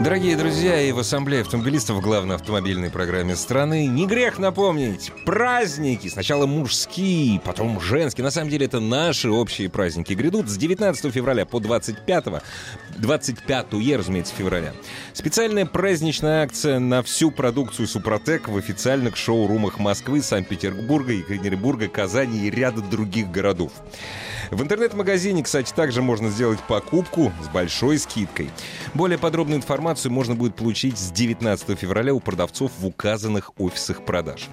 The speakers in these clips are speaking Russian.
Дорогие друзья, и в Ассамблее автомобилистов в главной автомобильной программе страны не грех напомнить. Праздники. Сначала мужские, потом женские. На самом деле это наши общие праздники. Грядут с 19 февраля по 25 25 разумеется, февраля. Специальная праздничная акция на всю продукцию Супротек в официальных шоу-румах Москвы, Санкт-Петербурга, Екатеринбурга, Казани и ряда других городов. В интернет-магазине, кстати, также можно сделать покупку с большой скидкой. Более подробную информацию можно будет получить с 19 февраля у продавцов в указанных офисах продаж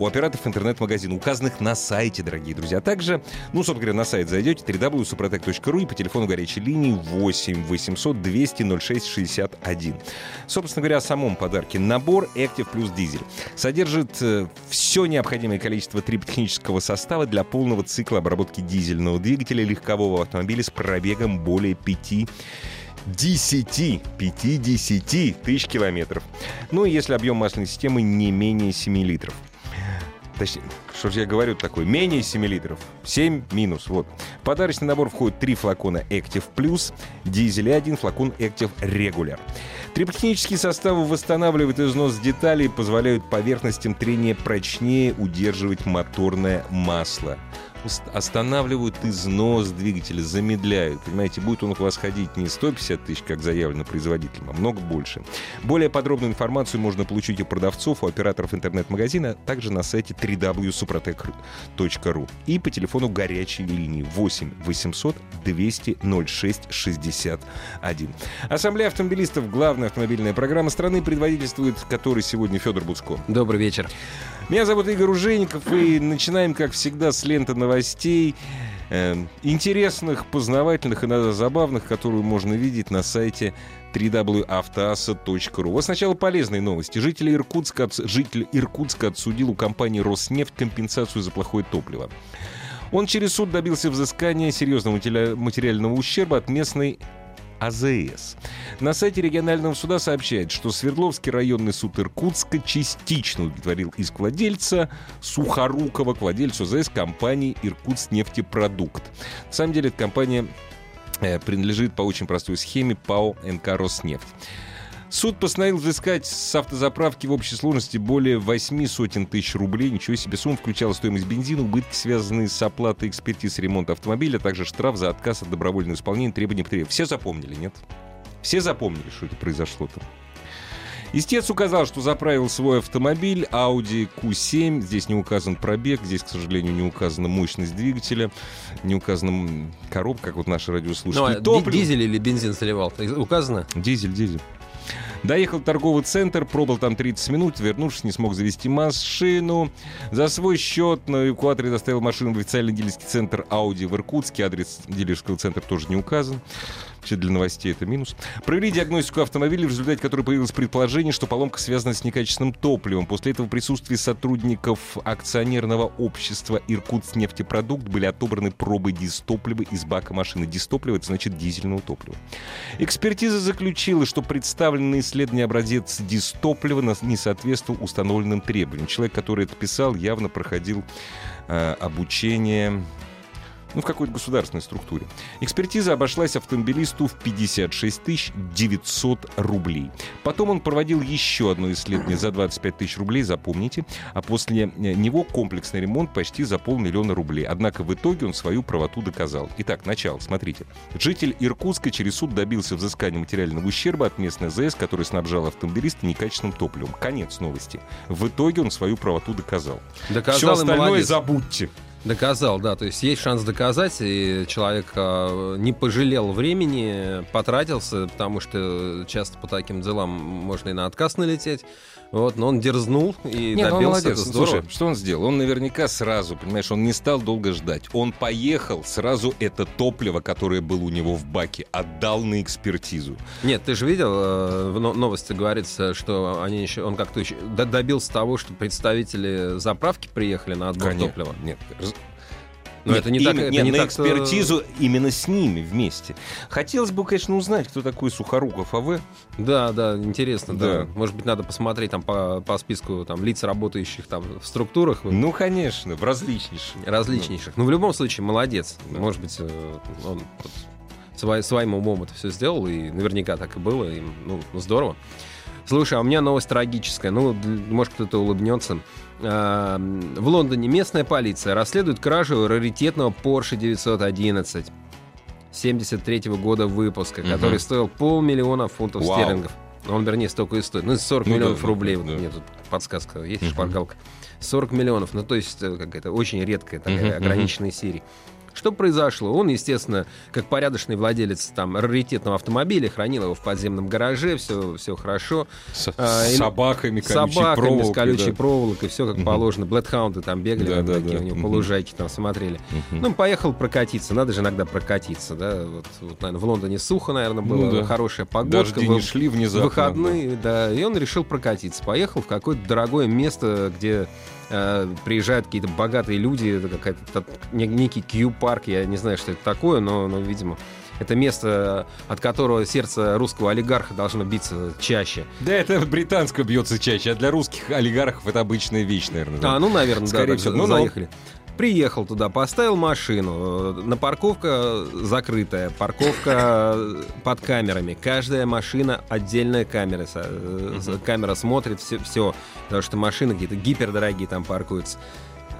у операторов интернет-магазина, указанных на сайте, дорогие друзья. А также, ну, собственно говоря, на сайт зайдете www.suprotec.ru и по телефону горячей линии 8 800 200 06 61. Собственно говоря, о самом подарке. Набор Active Plus Diesel содержит э, все необходимое количество триботехнического состава для полного цикла обработки дизельного двигателя легкового автомобиля с пробегом более 5 10, 50 тысяч километров. Ну и если объем масляной системы не менее 7 литров. Точнее, что же я говорю такое? Менее 7 литров. 7 минус. Вот. В подарочный набор входит 3 флакона Active Plus, дизель и один флакон Active Regular. Триботехнические составы восстанавливают износ деталей и позволяют поверхностям трения прочнее удерживать моторное масло останавливают износ двигателя, замедляют. Понимаете, будет он у вас ходить не 150 тысяч, как заявлено производителем, а много больше. Более подробную информацию можно получить у продавцов, у операторов интернет-магазина, также на сайте www.suprotec.ru и по телефону горячей линии 8 800 200 06 61. Ассамблея автомобилистов, главная автомобильная программа страны, предводительствует которой сегодня Федор Буцко. Добрый вечер. Меня зовут Игорь Ужеников, и начинаем, как всегда, с ленты новостей э, интересных, познавательных иногда забавных, которую можно видеть на сайте www.автоаса.ру. Вот сначала полезные новости. Житель Иркутска, житель Иркутска отсудил у компании «Роснефть» компенсацию за плохое топливо. Он через суд добился взыскания серьезного материального ущерба от местной АЗС. На сайте регионального суда сообщает, что Свердловский районный суд Иркутска частично удовлетворил иск владельца Сухорукова к владельцу АЗС компании «Иркутснефтепродукт». На самом деле, эта компания э, принадлежит по очень простой схеме ПАО «НК Роснефть». Суд постановил взыскать с автозаправки в общей сложности более 8 сотен тысяч рублей. Ничего себе. Сумма включала стоимость бензина, убытки, связанные с оплатой экспертиз ремонта автомобиля, а также штраф за отказ от добровольного исполнения требований потребителя. Все запомнили, нет? Все запомнили, что это произошло-то. Истец указал, что заправил свой автомобиль Audi Q7. Здесь не указан пробег, здесь, к сожалению, не указана мощность двигателя, не указана коробка, как вот наши радиослушатели. Ну, а дизель или бензин сливал? Указано? Дизель, дизель. Доехал в торговый центр, пробыл там 30 минут, вернувшись, не смог завести машину. За свой счет на эвакуаторе доставил машину в официальный дилерский центр Audi в Иркутске. Адрес дилерского центра тоже не указан. Вообще для новостей это минус. Провели диагностику автомобиля, в результате которой появилось предположение, что поломка связана с некачественным топливом. После этого присутствии сотрудников акционерного общества «Иркутснефтепродукт» были отобраны пробы дистоплива из бака машины. Дистопливо — это значит дизельного топлива. Экспертиза заключила, что представленный исследование образец дистоплива не соответствовал установленным требованиям. Человек, который это писал, явно проходил э, обучение ну, в какой-то государственной структуре. Экспертиза обошлась автомобилисту в 56 900 рублей. Потом он проводил еще одно исследование за 25 тысяч рублей, запомните, а после э, него комплексный ремонт почти за полмиллиона рублей. Однако в итоге он свою правоту доказал. Итак, начало, смотрите. Житель Иркутска через суд добился взыскания материального ущерба от местной ЗС, который снабжал автомобилиста некачественным топливом. Конец новости. В итоге он свою правоту доказал. Доказал Все остальное забудьте. Доказал, да. То есть есть шанс доказать, и человек э, не пожалел времени, потратился, потому что часто по таким делам можно и на отказ налететь. Вот, но он дерзнул и Нет, ну, он добился. молодец. Это здорово. Слушай, что он сделал? Он наверняка сразу, понимаешь, он не стал долго ждать. Он поехал, сразу это топливо, которое было у него в баке, отдал на экспертизу. Нет, ты же видел, э, в но- новости говорится, что они еще, он как-то еще добился того, что представители заправки приехали на отбор Конечно. топлива. Нет, Но Нет, это не именно- так, это нет, не на так, экспертизу именно с ними вместе. Хотелось бы, конечно, узнать, кто такой Сухоруков АВ. Да, да, интересно, да. Да. Может быть, надо посмотреть там по, по списку там лиц, работающих там в структурах Ну, конечно, в различнейших. различнейших. Ну, в любом случае, молодец. Может быть, э, он свой- своим умом это все сделал, и наверняка так и было. И, ну, здорово. Слушай, а у меня новость трагическая. Ну, может, кто-то улыбнется. А, В Лондоне местная полиция расследует кражу раритетного Porsche 911 73 года выпуска, Мгм. который стоил полмиллиона фунтов Вау. стерлингов. Он, вернее, столько и стоит. Ну, 40 Ну миллионов да, рублей. да. Вот Мне тут подсказка есть, Мгм. шпаргалка. 40 миллионов. Ну, то есть, э, какая-то очень редкая такая мгм. ограниченная серия. Что произошло? Он, естественно, как порядочный владелец там раритетного автомобиля, хранил его в подземном гараже, все, все хорошо. С А, и- с собаками, С колючей собаками, с проволокой, колючей да. проволокой, все как Мгм. положено. Блэдхаунды там бегали, Да, да, такие да. у него Мгм. по лужайке там смотрели. Мгм. Ну, поехал прокатиться. Надо же иногда прокатиться, да. Вот, вот, наверное, в Лондоне сухо, наверное, было, Ну да. хорошая погодка. Дожди был- не шли внезапно. выходные, да. И он решил прокатиться. Поехал в какое-то дорогое место, где э, приезжают какие-то богатые люди, какая-то некий Q-парк, я не знаю, что это такое, но, но, видимо, это место, от которого сердце русского олигарха должно биться чаще. Да, это британское бьется чаще, а для русских олигархов это обычная вещь, наверное. да. А, ну, наверное, Скорее да, всего. за- Ну-ну. заехали. Приехал туда, поставил машину. э, На парковка закрытая, парковка э, под камерами. Каждая машина отдельная камера. э. Камера смотрит все, все, потому что машины какие-то гипердорогие там паркуются.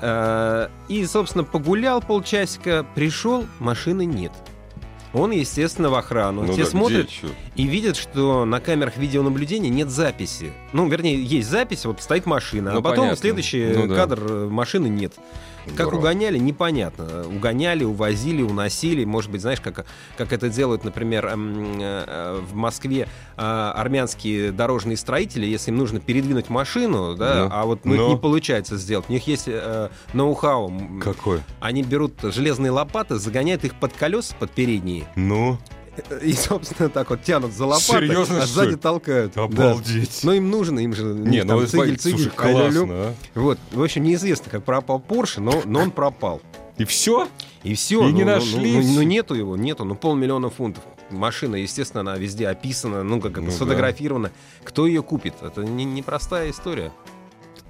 Э, И, собственно, погулял полчасика, пришел, машины нет. Он, естественно, в охрану. Ну Те да, смотрят, и видят, что на камерах видеонаблюдения нет записи. Ну, вернее, есть запись, вот стоит машина, Ну, а потом понятно. следующий Ну кадр э, машины нет. Как угоняли, непонятно. Угоняли, увозили, уносили. Может быть, знаешь, как, как это делают, например, эм, э, в Москве э, армянские дорожные строители, если им нужно передвинуть машину, да, Ну. а вот ну, Ну. не получается сделать. У них есть э, ноу-хау. Какой? Они берут железные лопаты, загоняют их под колеса, под передние, Ну, и, собственно, так вот тянут за лопаты, Серьезно, а сзади толкают. Да. обалдеть. Но им нужно, им же Не, ну цигель, цигель, слушай, классно, а. Вот, в общем, неизвестно, как пропал Порше, но, но он пропал. И все? И все. И не нашли, Ну, всё. ну, нету его, нету. Ну, полмиллиона фунтов. Машина, естественно, она везде описана, ну, как, Ну да. сфотографирована. Кто ее купит? Это не- непростая история.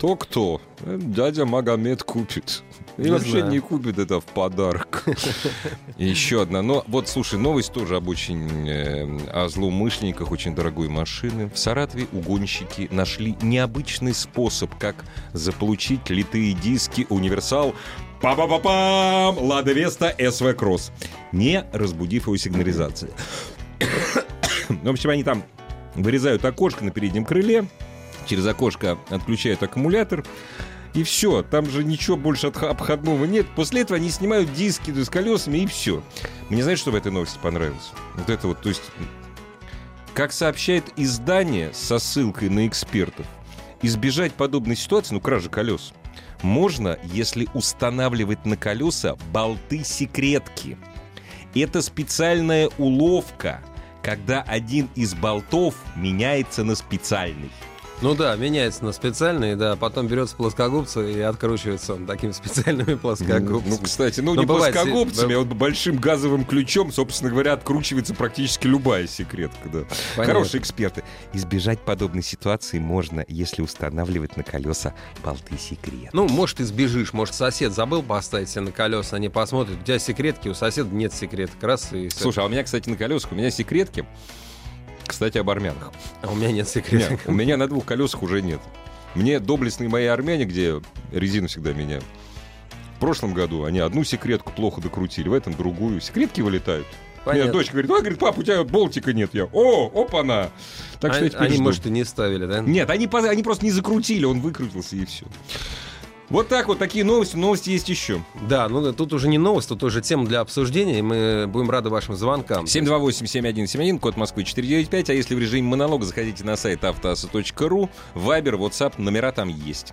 Кто-кто? Э, Дядя Магомед купит. И Не вообще знаю. не купит это в подарок. Еще одна. Но вот, слушай, новость тоже об очень... э, о злоумышленниках очень дорогой машины. В Саратове угонщики нашли необычный способ, как заполучить литые диски универсал Па-па-па-пам! Лада Веста СВ Кросс. Не разбудив его сигнализацией. В общем, они там вырезают окошко на переднем крыле, через окошко отключают аккумулятор, и все. Там же ничего больше обходного нет. После этого они снимают диски с колесами, и все. Мне знаешь, что в этой новости понравилось? Вот это вот, то есть, как сообщает издание со ссылкой на экспертов, избежать подобной ситуации, ну, кражи колес, можно, если устанавливать на колеса болты-секретки. Это специальная уловка, когда один из болтов меняется на специальный. Ну да, меняется на специальные, да, потом берется плоскогубцы и откручивается он такими специальными плоскогубцами. Ну, кстати, ну, Ну, не бывает, плоскогубцами, а вот большим газовым ключом, собственно говоря, откручивается практически любая секретка, да. Понятно. Хорошие эксперты. Избежать подобной ситуации можно, если устанавливать на колеса болты секрет. Ну, может, ты сбежишь, может, сосед забыл поставить себе на колеса, они посмотрят, у тебя секретки, у соседа нет секреток, раз и всё. Слушай, а у меня, кстати, на колесах, у меня секретки, кстати, об армянах. а у меня нет Нет, секреток. у меня на двух колесах уже нет. Мне доблестные мои армяне, где резину всегда меняют. В прошлом году они одну секретку плохо докрутили, в этом другую. Секретки вылетают. Понятно. дочь говорит, ой, говорит, пап, у тебя болтика нет. Я, о, опа-на. Так что я они, жду. может, и не ставили, да? Нет, они, они просто не закрутили, он выкрутился и все. Вот так вот, такие новости. Новости есть еще. Да, ну тут уже не новость, тут уже тема для обсуждения, и мы будем рады вашим звонкам. 728-7171, код Москвы 495, а если в режиме монолога, заходите на сайт автоаса.ру, Вайбер, WhatsApp, номера там есть.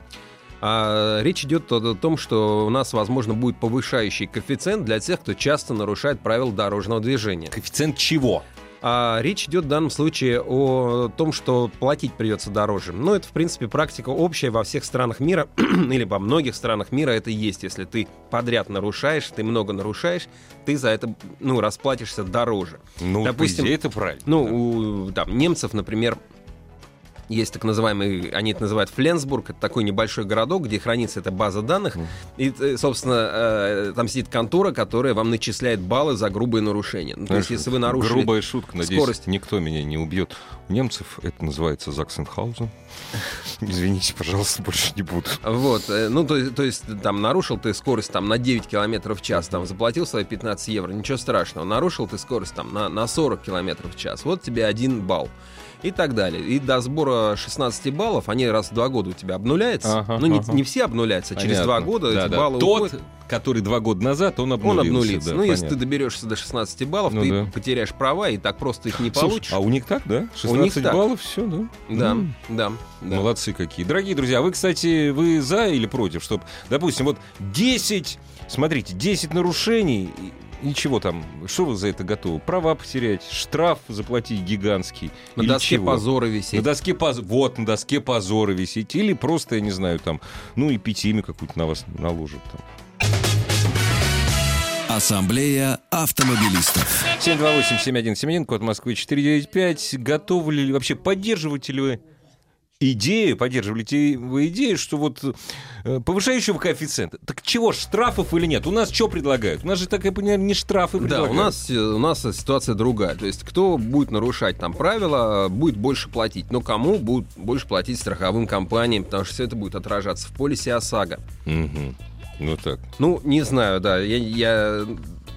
А, речь идет о, о том, что у нас, возможно, будет повышающий коэффициент для тех, кто часто нарушает правила дорожного движения. Коэффициент чего? А речь идет в данном случае о том, что платить придется дороже. Ну, это, в принципе, практика общая во всех странах мира, или во многих странах мира это есть. Если ты подряд нарушаешь, ты много нарушаешь, ты за это, ну, расплатишься дороже. Ну, Допустим, по идее, это правильно. Ну, да. у там, немцев, например, есть так называемый, они это называют Фленсбург, это такой небольшой городок, где хранится эта база данных. И, э, собственно, э, там сидит контора, которая вам начисляет баллы за грубые нарушения. Ну, то есть, если вы нарушили Грубая шутка, надеюсь, скорость... никто меня не убьет. У немцев это называется Заксенхаузен. Извините, пожалуйста, больше не буду. Вот, э, ну, то, то есть, там, нарушил ты скорость там на 9 километров в час, там, заплатил свои 15 евро, ничего страшного. Нарушил ты скорость там на, на 40 километров в час, вот тебе один балл и так далее. И до сбора 16 баллов, они раз в два года у тебя обнуляются. Ага, ну, не, ага. не все обнуляются, а через два года да, эти да. баллы Тот, уходят. который два года назад, он обнулится. Он обнулится. Да, ну, понятно. если ты доберешься до 16 баллов, ну, ты да. потеряешь права и так просто их не Слушай, получишь. а у них так, да? 16 у них баллов, все, да? Да, mm. да, да. Молодцы какие. Дорогие друзья, вы, кстати, вы за или против, чтобы, допустим, вот 10, смотрите, 10 нарушений Ничего там, что вы за это готовы? Права потерять, штраф заплатить гигантский. На доске чего? позора висеть. На доске поз... Вот, на доске позора висеть. Или просто, я не знаю, там, ну, и эпитимию какую-то на вас наложат. Там. Ассамблея автомобилистов. 728-7171, код Москвы 495. Готовы ли, вообще поддерживаете ли вы идею, поддерживали вы идею, что вот э, повышающего коэффициента. Так чего, штрафов или нет? У нас что предлагают? У нас же, так я понимаю, не штрафы предлагают. Да, у нас, э, у нас ситуация другая. То есть, кто будет нарушать там правила, будет больше платить. Но кому будет больше платить страховым компаниям, потому что все это будет отражаться в полисе ОСАГО. Угу. Ну так. Ну, не знаю, да. Я, я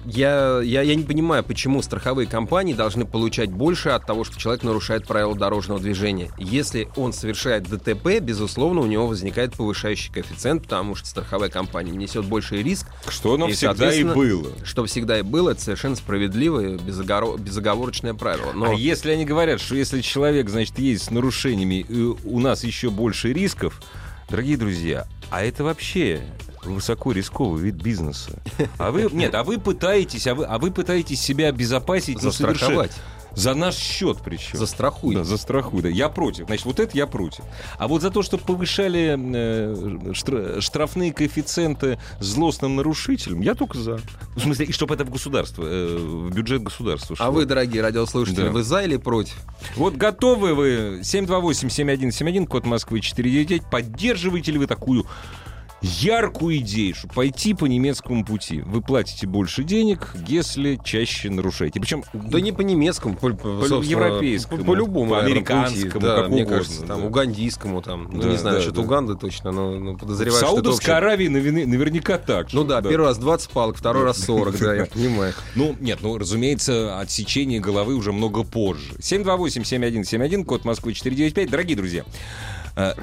я, я, я не понимаю, почему страховые компании должны получать больше от того, что человек нарушает правила дорожного движения. Если он совершает ДТП, безусловно, у него возникает повышающий коэффициент, потому что страховая компания несет больший риск. Что оно и, всегда и было. Что всегда и было, это совершенно справедливое, безогор... безоговорочное правило. Но... А если они говорят, что если человек, значит, есть с нарушениями, и у нас еще больше рисков, дорогие друзья, а это вообще высоко рисковый вид бизнеса. А вы нет, а вы пытаетесь, а вы, а вы пытаетесь себя обезопасить, застраховать. За наш счет причем. Застрахуй. Да, застрахуй, да. Я против. Значит, вот это я против. А вот за то, что повышали э, штрафные коэффициенты злостным нарушителям, я только за. В смысле, и чтобы это в государство, э, в бюджет государства шло. А вы, дорогие радиослушатели, да. вы за или против? Вот готовы вы 728-7171, код Москвы 499, поддерживаете ли вы такую яркую идею, что пойти по немецкому пути. Вы платите больше денег, если чаще нарушаете. Причем да не по немецкому, по, по европейскому, по, любому, по американскому, да, мне угодно, кажется, там да. угандийскому, там, ну, да, не знаю, да, насчет да. Уганды точно, но, но подозреваю, В Саудовской что Аравии наверняка так. Ну да, да, первый раз 20 палок, второй раз 40, да, я понимаю. Ну, нет, ну, разумеется, отсечение головы уже много позже. 728-7171, код Москвы 495. Дорогие друзья,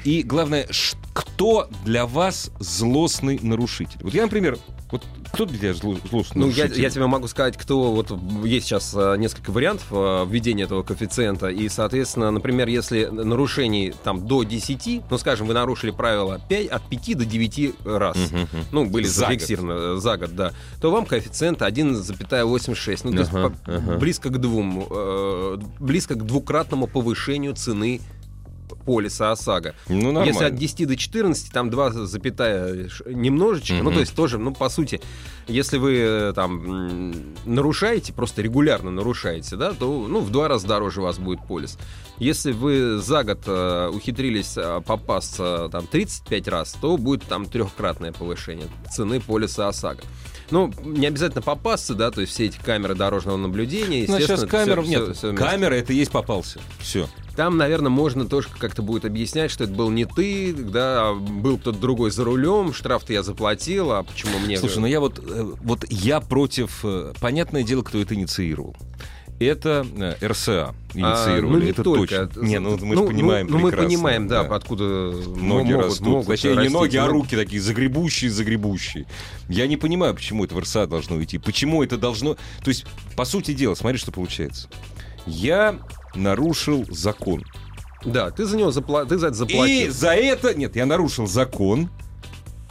и главное, кто для вас злостный нарушитель? Вот я, например, вот кто для тебя зло, злостный ну, нарушитель? Я, я тебе могу сказать, кто... Вот есть сейчас э, несколько вариантов э, введения этого коэффициента, и, соответственно, например, если нарушений там до 10, ну, скажем, вы нарушили правило 5, от 5 до 9 раз, uh-huh. ну, были за зафиксированы год. Э, за год, да, то вам коэффициент 1,86, ну, то uh-huh. есть uh-huh. близко к двум, э, близко к двукратному повышению цены полиса ОСАГО. Ну, нормально. Если от 10 до 14, там 2 запятая немножечко, угу. ну, то есть тоже, ну, по сути, если вы э, там нарушаете, просто регулярно нарушаете, да, то, ну, в два раза дороже у вас будет полис. Если вы за год э, ухитрились э, попасться там 35 раз, то будет там трехкратное повышение цены полиса ОСАГО. Ну, не обязательно попасться, да, то есть все эти камеры дорожного наблюдения, ну, естественно... Ну, сейчас камер все, нет, все, все камера это есть попался, все. Там, наверное, можно тоже как-то будет объяснять, что это был не ты, да, а был кто-то другой за рулем, штраф-то я заплатил, а почему мне... Слушай, ну я вот, э, вот я против... Э, понятное дело, кто это инициировал. это э, РСА инициировали. А, ну, не это только. точно. Не, ну мы же ну, понимаем ну, ну, мы прекрасно, понимаем, да, да. откуда Ноги могут, растут. могут Точнее, не ноги, а Ну, руки такие загребущие, загребущие. Я не понимаю, почему это в РСА должно идти. Почему это должно... То есть, по сути дела, смотри, что получается. Я нарушил закон. Да, ты за него запла... ты за это заплатил. И за это... Нет, я нарушил закон.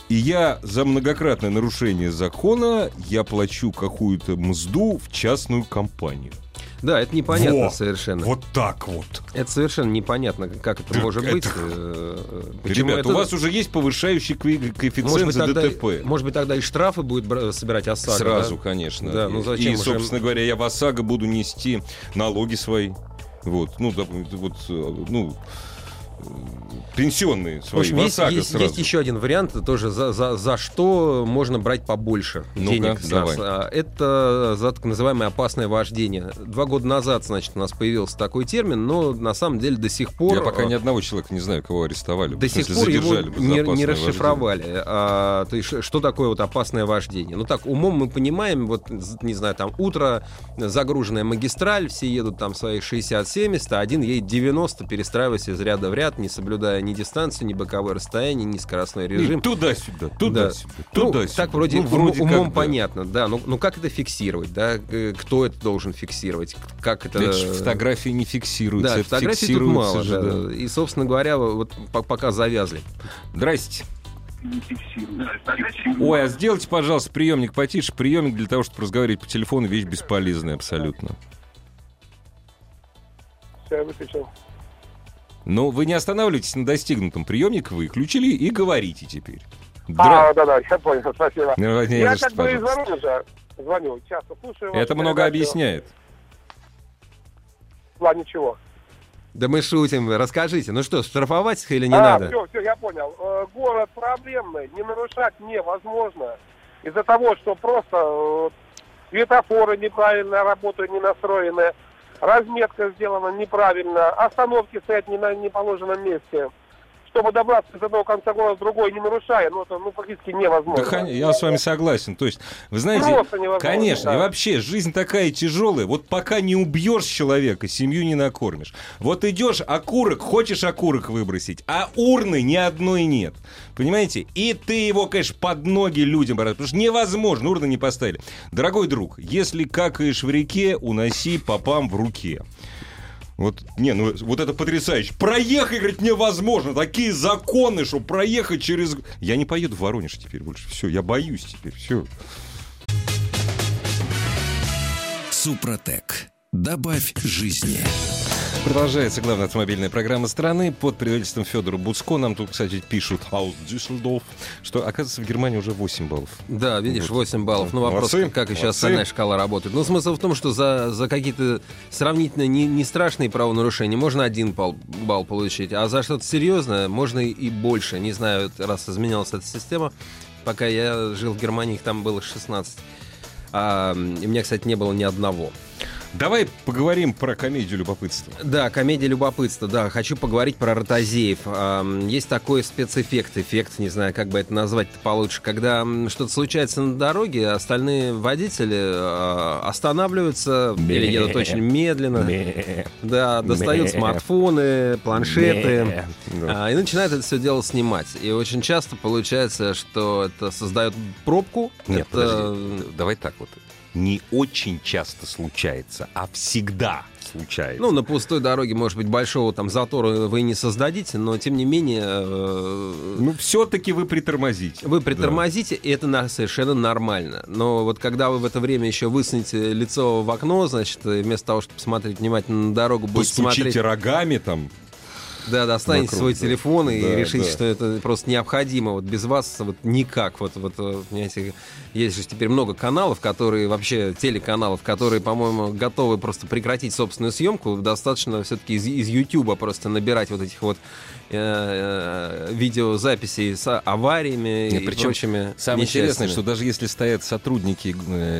И я за многократное нарушение закона я плачу какую-то мзду в частную компанию. Да, это непонятно Во! совершенно. Вот так вот. Это совершенно непонятно, как это Так может это- быть. э, Почему Ребят, это... у вас уже есть повышающий ко- коэффициент может быть, за тогда, ДТП. может быть, тогда и штрафы будет собирать ОСАГО. Сразу, да? конечно. Да, ну зачем И, уже- собственно говоря, я в ОСАГО буду нести налоги свои. Вот, ну, да, вот, э, ну, э, пенсионные В свои. общем, в есть, ОСАГО есть- сразу. есть еще один вариант, тоже за, за, за что можно брать побольше Ну-ка, денег с нас. давай. А, Это за так называемое опасное вождение. Два года назад, значит, у нас появился такой термин, но на самом деле до сих пор... Я пока а, ни одного человека не знаю, кого арестовали. До сих пор его не, не расшифровали. А, то есть, что такое вот опасное вождение? Ну так, умом мы понимаем, вот, не знаю, там утро, загруженная магистраль, все едут там свои 60-70, а один едет 90, перестраиваясь из ряда в ряд, не соблюдая ни дистанцию, ни боковое расстояние, ни скоростной режим. И Туда-сюда, Да. туда-сюда, Ну, туда-сюда. так вроде, Ну, ум- как, умом да. понятно, да. Ну, ну как это фиксировать, да? Э, Кто это должен фиксировать? Как это... Это фотографии не фиксируются. Да, это фотографий тут фиксируется мало, же, да. да. И, собственно говоря, вот по- пока завязли. Здрасте. Ой, а сделайте, пожалуйста, приемник потише. Приемник для того, чтобы разговаривать по телефону, вещь бесполезная абсолютно. Все, я выключил. Но вы не останавливайтесь на достигнутом. Приемник выключили и говорите теперь. А, Дра- да-да, я понял, спасибо. Ну, не я как бы из. Воронежа звоню, часто слушаю. Это много объясняет. В плане чего? Да мы шутим, расскажите. Ну что, штрафовать их или не а, надо? все, все, я понял. Э, город проблемный, не нарушать невозможно. Из-за того, что просто э, светофоры неправильно работают, не настроены, разметка сделана неправильно, остановки стоят не на неположенном месте. Чтобы добраться из одного конца города в другой, не нарушая, ну это ну, практически невозможно. Да, я с вами согласен. То есть, вы знаете, конечно, да. и вообще жизнь такая тяжелая. Вот пока не убьешь человека, семью не накормишь. Вот идешь, окурок, хочешь окурок выбросить, а урны ни одной нет. Понимаете? И ты его, конечно, под ноги людям, потому что невозможно, урны не поставили. Дорогой друг, если какаешь в реке, уноси попам в руке. Вот, не, ну вот это потрясающе. Проехать, говорит, невозможно. Такие законы, что проехать через... Я не поеду в Воронеж теперь больше. Все, я боюсь теперь. Все. Супротек. Добавь жизни. Продолжается главная автомобильная программа страны под предводительством Федора Буцко. Нам тут, кстати, пишут Аус Дюссельдорф, что, оказывается, в Германии уже 8 баллов. Да, видишь, 8 баллов. Ну, вопрос, Молодцы, как еще молодцы. остальная шкала работает. Ну, смысл в том, что за, за какие-то сравнительно не, не страшные правонарушения можно один балл, балл получить, а за что-то серьезное можно и- и больше. Не знаю, раз изменялась эта система. Пока я жил в Германии, их там было 16. А, и у меня, кстати, не было ни одного. Давай поговорим про комедию любопытства. Да, комедия любопытства, да. Хочу поговорить про ротозеев. Ам, Есть такой спецэффект, эффект, не знаю, как бы это назвать получше, когда что-то случается на дороге, остальные водители а, останавливаются или едут очень медленно. Да, достают смартфоны, планшеты. а, И начинают это все дело снимать. И очень часто получается, что это создает пробку. Нет, это... подожди, давай так вот. Не очень часто случается, а всегда случается. Ну, на пустой дороге, может быть, большого там затора вы не создадите, но тем не менее э, Ну, все-таки вы притормозите. вы притормозите, и это на- совершенно нормально. Но вот когда вы в это время еще высунете лицо в окно, значит, вместо того, чтобы посмотреть внимательно на дорогу, будете смотреть... рогами там. Да, достанете вокруг, свой да. телефон и Да, решите, да. что это просто необходимо. Вот без вас вот никак. Вот, вот, э, понимаете, есть же теперь много каналов, которые вообще телеканалов, которые, по-моему, готовы просто прекратить собственную съемку. Достаточно все-таки из, из YouTube просто набирать вот этих вот э, э, видеозаписей с авариями Нет, и причем прочими Самое интересное, что даже если стоят сотрудники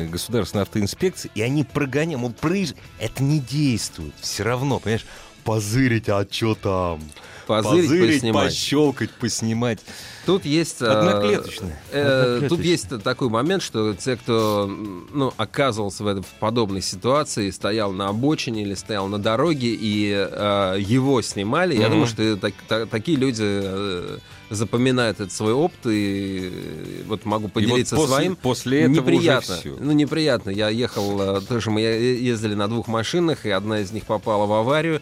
государственной автоинспекции, и они прогоняют, мол, проезж... это не действует. Все равно, понимаешь, позырить, а что там? Позырить, Позырить, поснимать. пощелкать, поснимать. Тут есть... э, Одноклеточные. э. Тут есть такой момент, что те, кто ну, оказывался в, этой- в подобной ситуации, стоял на обочине или стоял на дороге, и э, его снимали, я Мгм. думаю, что так- та- такие люди э, запоминают этот свой опыт, и э, вот могу И вот поделиться после, своим. после этого неприятно. уже. Ну, неприятно. Я ехал, э, тоже мы ездили на двух машинах, и одна из них попала в аварию.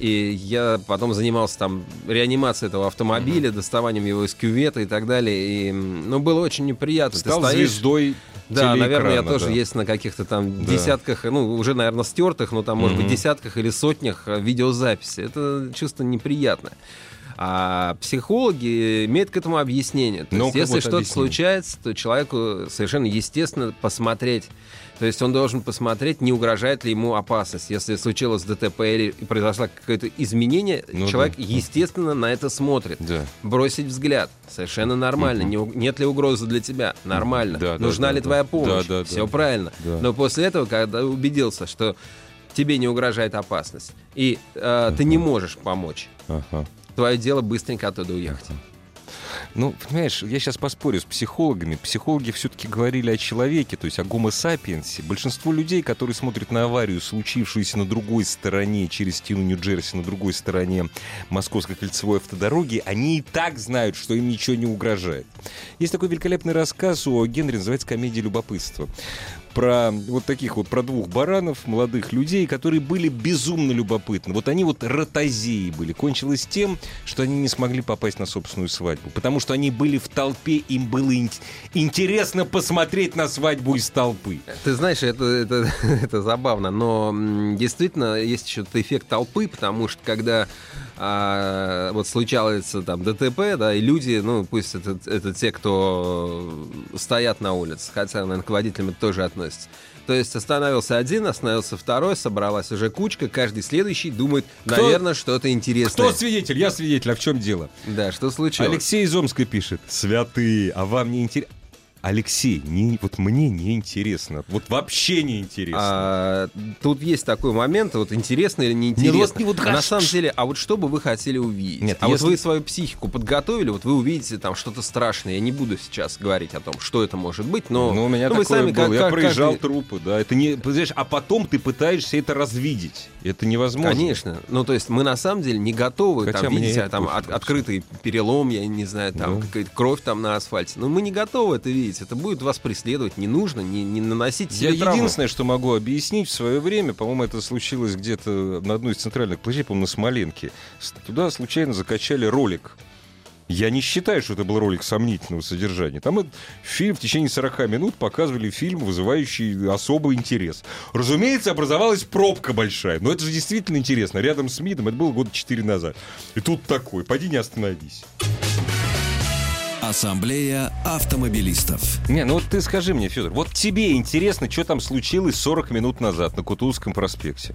И я потом занимался там реанимацией этого автомобиля, доставанием его из кювета и так далее. И, ну, было очень неприятно. Ты Стал стоишь- звездой Да, наверное, я тоже да. есть на каких-то там Да. десятках, ну, уже, наверное, стертых, но там, может быть, десятках или сотнях э, видеозаписи. Это чувство неприятно. А психологи имеют к этому объяснение. То Ну-ка, есть, если что-то объясни. случается, то человеку совершенно естественно посмотреть. То есть он должен посмотреть, не угрожает ли ему опасность. Если случилось ДТП или произошло какое-то изменение, Ну человек, да. естественно, на это смотрит. Да. Бросить взгляд. Совершенно нормально. Не нет ли угрозы для тебя? Нормально. Да, Нужна да, ли да. твоя помощь? Да, да, Все да. правильно. Да. Но после этого, когда убедился, что тебе не угрожает опасность, и э, ты не можешь помочь, Ага. твое дело быстренько оттуда уехать. Ну, понимаешь, я сейчас поспорю с психологами. Психологи все-таки говорили о человеке, то есть о гомо сапиенсе. Большинство людей, которые смотрят на аварию, случившуюся на другой стороне, через стену Нью-Джерси, на другой стороне Московской кольцевой автодороги, они и так знают, что им ничего не угрожает. Есть такой великолепный рассказ у Генри, называется «Комедия любопытства». Про вот таких вот, про двух баранов, молодых людей, которые были безумно любопытны. Вот они вот ротозеи были. Кончилось тем, что они не смогли попасть на собственную свадьбу. Потому что они были в толпе, им было ин- интересно посмотреть на свадьбу из толпы. Ты знаешь, это, это, это забавно, но действительно есть еще эффект толпы, потому что когда а, вот случается там ДТП, да, и люди, ну, пусть это, это те, кто стоят на улице, хотя, наверное, к водителям это тоже относится. То есть остановился один, остановился второй, собралась уже кучка, каждый следующий думает, Кто- наверное, что-то интересное. Кто свидетель? Я свидетель. А в чем дело? Да, что случилось? Алексей из Омска пишет. Святые, а вам не интересно? Алексей, не, вот мне не интересно. Вот вообще не интересно. А, тут есть такой момент, вот интересно или Не, неинтересно. ну вот не вот А на самом деле, а вот что бы вы хотели увидеть? Нет, а если- вот вы свою психику подготовили, вот вы увидите там что-то страшное. Я не буду сейчас говорить о том, что это может быть, но, Ну, у меня ну, такое сами было. как- я как- проезжал каждый- трупы, да. Это не, понимаешь, а потом ты пытаешься это развидеть. Это невозможно. Конечно. Ну, то есть мы на самом деле не готовы Хотя там видеть а, там от- открытый перелом, я не знаю, там Да. какая-то кровь там на асфальте. Но мы не готовы это видеть. Это будет вас преследовать. Не нужно, не, не наносить себе Я травму. единственное, что могу объяснить в свое время, по-моему, это случилось где-то на одной из центральных площадей, по-моему, на Смоленке. Туда случайно закачали ролик. Я не считаю, что это был ролик сомнительного содержания. Там фильм в течение 40 минут показывали фильм, вызывающий особый интерес. Разумеется, образовалась пробка большая. Но это же действительно интересно. Рядом с МИДом, это было года 4 назад. И тут такой, поди не остановись. Ассамблея автомобилистов. Не, ну вот ты скажи мне, Федор, вот тебе интересно, что там случилось 40 минут назад на Кутузовском проспекте?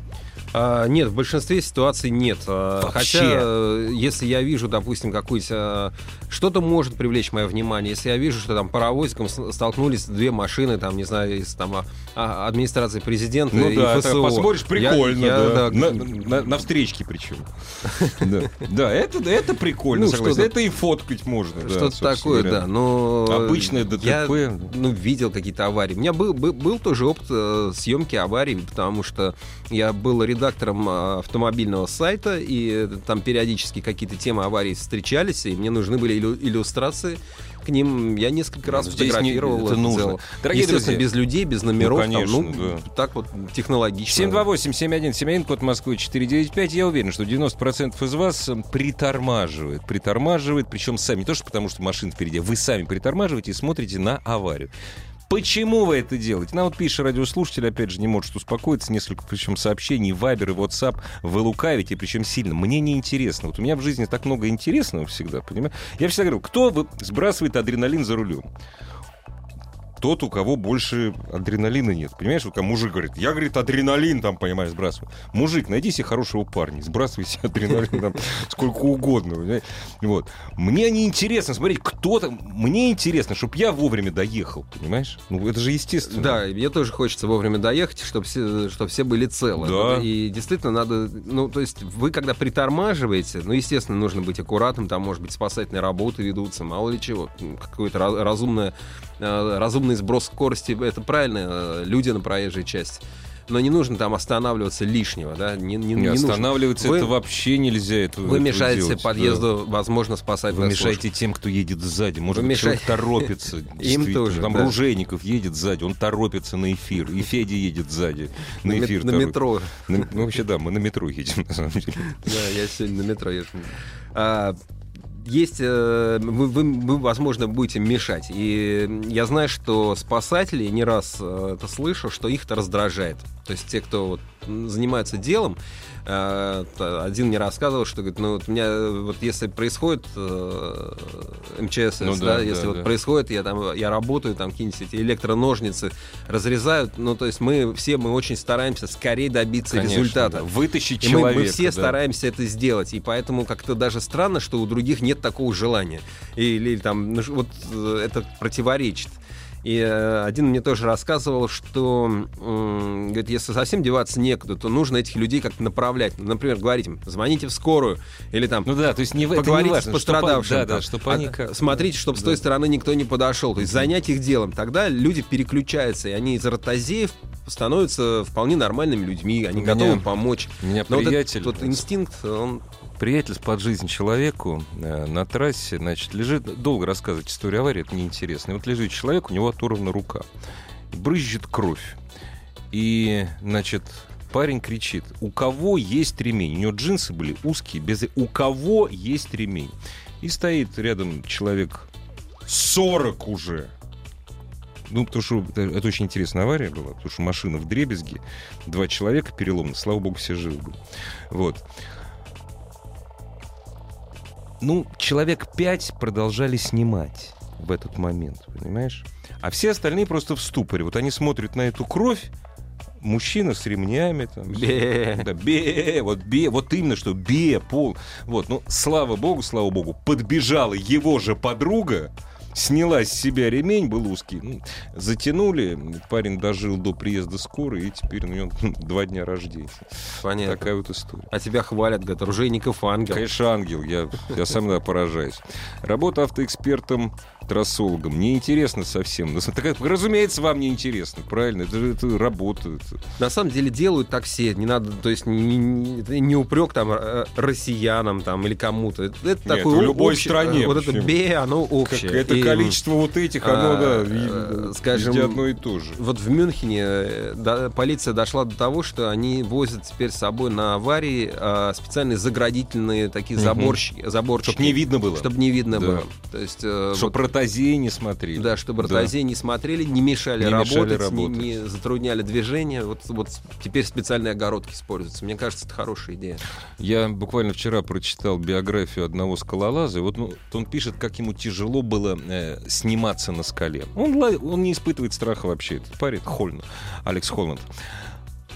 А, нет, в большинстве ситуаций нет. А, Вообще? Хотя, э, если я вижу, допустим, какую-то... э, Что-то может привлечь мое внимание. Если я вижу, что там паровозиком с- столкнулись две машины, там, не знаю, из там, а, а, администрации президента Ну и да, ФСО. посмотришь, Я- прикольно, я, да. да, На, на- на встречке причем. Да, это, это прикольно, Ну, согласен. Это и фоткать можно. Что-то собственно такое, говоря. да. Но Обычное ДТП. Я ну, видел какие-то аварии. У меня был, был, был тоже опыт э, съемки аварий, потому что я был редактором э, автомобильного сайта, и э, там периодически какие-то темы аварий встречались, и мне нужны были иллю- иллюстрации к ним. Я несколько раз Ну, здесь не- фотографировал. это нужно. делал. Дорогие друзья. без людей, без номеров. там, конечно, ну, да. так вот технологично. 728-7171, код Москвы 495. Я уверен, что 90% из вас притормаживает. Притормаживает, причем сами. Не то, что потому, что машина впереди. Вы сами притормаживаете и смотрите на аварию. Почему вы это делаете? Нам вот пишет радиослушатель, опять же, не может успокоиться. Несколько, причем, сообщений, Вайбер и WhatsApp. Вы лукавите, причем сильно. Мне не интересно. Вот у меня в жизни так много интересного всегда, понимаешь? Я всегда говорю, кто сбрасывает адреналин за рулем? Тот, у кого больше адреналина нет. Понимаешь, вот мужик говорит, я, говорит, адреналин там, понимаешь, сбрасываю. Мужик, найди себе хорошего парня, сбрасывай себе адреналин там сколько угодно. понимаешь. Вот. Мне не интересно смотреть, кто там. Мне интересно, чтобы я вовремя доехал, понимаешь? Ну, это же естественно. Да, мне тоже хочется вовремя доехать, чтобы все, чтобы все были целы. Да. И действительно надо, ну, то есть вы когда притормаживаете, ну, естественно, нужно быть аккуратным, там, может быть, спасательные работы ведутся, мало ли чего, какое-то разумное, разумный сброс скорости, это правильно, э, люди на проезжей части. Но не нужно там останавливаться лишнего, да, не, не, Не, не нужно. останавливаться Вы- это вообще нельзя. Это, Вы мешаете делать, подъезду, возможно, спасать да. Вы мешаете тем, кто едет сзади. Может Вы быть, человек мешаете- торопится. действительно. тоже, Там да. Ружейников едет сзади, он торопится на эфир. И Федя едет сзади на на, эфир. на торопится. метро. На- ну, вообще, да, мы на метро едем, на самом деле. Да, я сегодня на метро езжу. А, есть, э, вы, вы- вы, возможно, будете мешать. И я знаю, что спасатели, не раз э, это слышу, что их это раздражает. То есть те, кто вот занимаются делом, один мне рассказывал, что говорит, ну вот у меня э, вот если происходит э, МЧС, Ну да, да, если да, вот да. происходит, я там я работаю, там какие-нибудь эти электроножницы разрезают, ну то есть мы все мы очень стараемся скорее добиться Конечно, результата. да. Вытащить И мы, человека. мы все да. стараемся это сделать, и поэтому как-то даже странно, что у других нет такого желания. Или, там, ну, вот э, это противоречит. И э, один мне тоже рассказывал, что, говорит, если совсем деваться некуда, то нужно этих людей как-то направлять. Например, говорить им, звоните в скорую, или там, Ну да, то есть не, не поговорите важно, с пострадавшим. Что, да, да, чтобы А, они как... Смотрите, чтобы с той стороны никто не подошел. То есть занять их делом. Тогда люди переключаются, и они из ротозеев становятся вполне нормальными людьми, они меня- готовы помочь. У меня Но вот этот приятель, вот инстинкт, он приятель спад жизнь человеку э, на трассе, значит, лежит, долго рассказывать историю аварии, это неинтересно. И вот лежит человек, у него оторвана рука, брызжет кровь. И, значит, парень кричит, у кого есть ремень? У него джинсы были узкие, без... У кого есть ремень? И стоит рядом человек 40 уже. Ну, потому что это, это очень интересная авария была, потому что машина в дребезге, два человека переломаны, слава богу, все живы были. Вот. Ну, человек пять продолжали снимать в этот момент, понимаешь? А все остальные просто в ступоре. Вот они смотрят на эту кровь, мужчина с ремнями, там, Бе. да, бе, вот бе, вот именно что бе, пол. Вот, ну, слава богу, слава богу, подбежала его же подруга, сняла с себя ремень, был узкий, ну, затянули, парень дожил до приезда скорой, и теперь у него два дня рождения. понятно. Такая вот история. А тебя хвалят, говорят, оружейников ангел. Конечно, ангел, я, я сам поражаюсь. Работа автоэкспертом, трассологом. Неинтересно совсем. Ну, так, разумеется, вам не интересно, правильно? Это, же- это работа. это- На самом деле делают так все. Не надо, то есть не, не, не упрек там э, россиянам там или кому-то. Это, Нет, такое в любой стране, э, Вот это бе, оно Как общее. это И, количество вот этих, оно, а, да, э, скажем, везде одно и то же. Вот в Мюнхене да, полиция дошла до того, что они возят теперь с собой на аварии а, специальные заградительные такие заборщики, заборчики. Чтоб не видно было. Чтобы не видно Да. было. То есть, э, Чтоб вот- протазеи не смотрели. Да, чтобы Да. ротозеи не смотрели, не мешали, Не работать, мешали не- работать. Не, затрудняли движение. Вот, вот теперь специальные огородки используются. Мне кажется, это хорошая идея. Я буквально вчера прочитал биографию одного скалолаза, и вот ну, он пишет, как ему тяжело было э, сниматься на скале. Он, он не испытывает страха вообще. Этот парень Хольн, Алекс Холланд.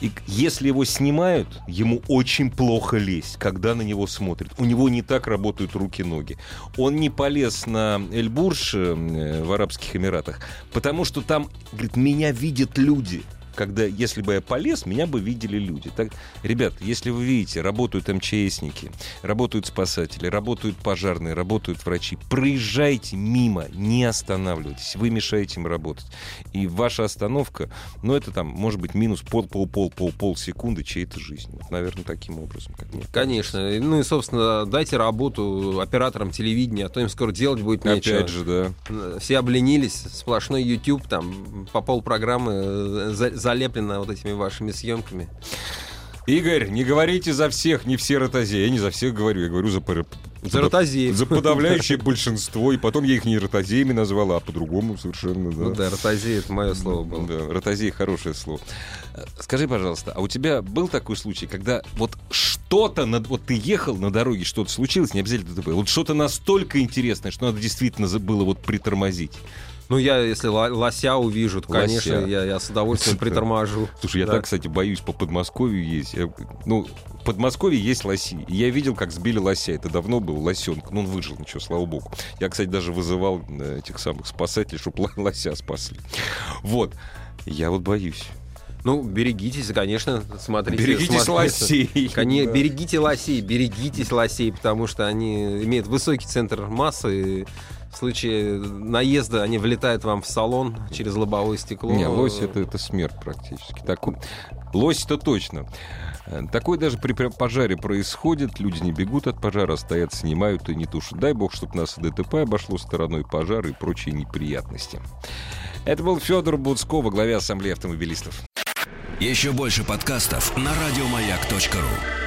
И если его снимают, ему очень плохо лезть, когда на него смотрят. У него не так работают руки-ноги. Он не полез на Эльбурж э, в Арабских Эмиратах, потому что там, говорит, меня видят люди. Когда, если бы я полез, меня бы видели люди. Так, ребят, если вы видите, работают МЧСники, работают спасатели, работают пожарные, работают врачи, проезжайте мимо, не останавливайтесь. Вы мешаете им работать. И ваша остановка, ну, это там, может быть, минус пол-пол-пол-пол-пол секунды чьей-то жизни. Вот, наверное, таким образом, как мне Конечно. Ну и, собственно, дайте работу операторам телевидения, а то им скоро делать будет нечего. Опять же, да. Все обленились, сплошной YouTube, там по пол программы э, за- залеплено вот этими вашими съемками. Игорь, не говорите за всех, не все ротозеи. Я не за всех говорю, я говорю за, пар- За ротозеев. за подавляющее большинство. И потом я их не ротозеями назвала, а по-другому совершенно, да. Ну да, ротозеи, это мое слово было. Да, ротозей хорошее слово. Скажи, пожалуйста, а у тебя был такой случай, когда вот что-то, над- вот ты ехал на дороге, что-то случилось, не обязательно ДТП, вот что-то настолько интересное, что надо действительно было вот притормозить? Ну, я, если лося увижу, то, Лося. конечно, я, я с удовольствием приторможу. Слушай, я Да. так, кстати, боюсь по Подмосковью есть. Я- ну, в Подмосковье есть лоси. И Я видел, как сбили лося. Это давно был лосенок. Ну, он выжил, ничего, слава богу. Я, кстати, даже вызывал э, этих самых спасателей, чтобы лося спасли. Вот. Я вот боюсь. Ну, берегитесь, конечно, смотрите. Берегитесь смотрите. лосей. Коне- Да. Берегите лосей, берегитесь лосей, потому что они имеют высокий центр массы. И в случае наезда они влетают вам в салон через лобовое стекло. Не, лось это, это смерть практически. Такой... Лось-то точно. Э, Такое даже при пр- пожаре происходит. Люди не бегут от пожара, стоят, снимают и не тушат. Дай бог, чтобы нас ДТП обошло стороной пожар и прочие неприятности. Это был Федор Буцко во главе Ассамблеи автомобилистов. Еще больше подкастов на радиомаяк.ру.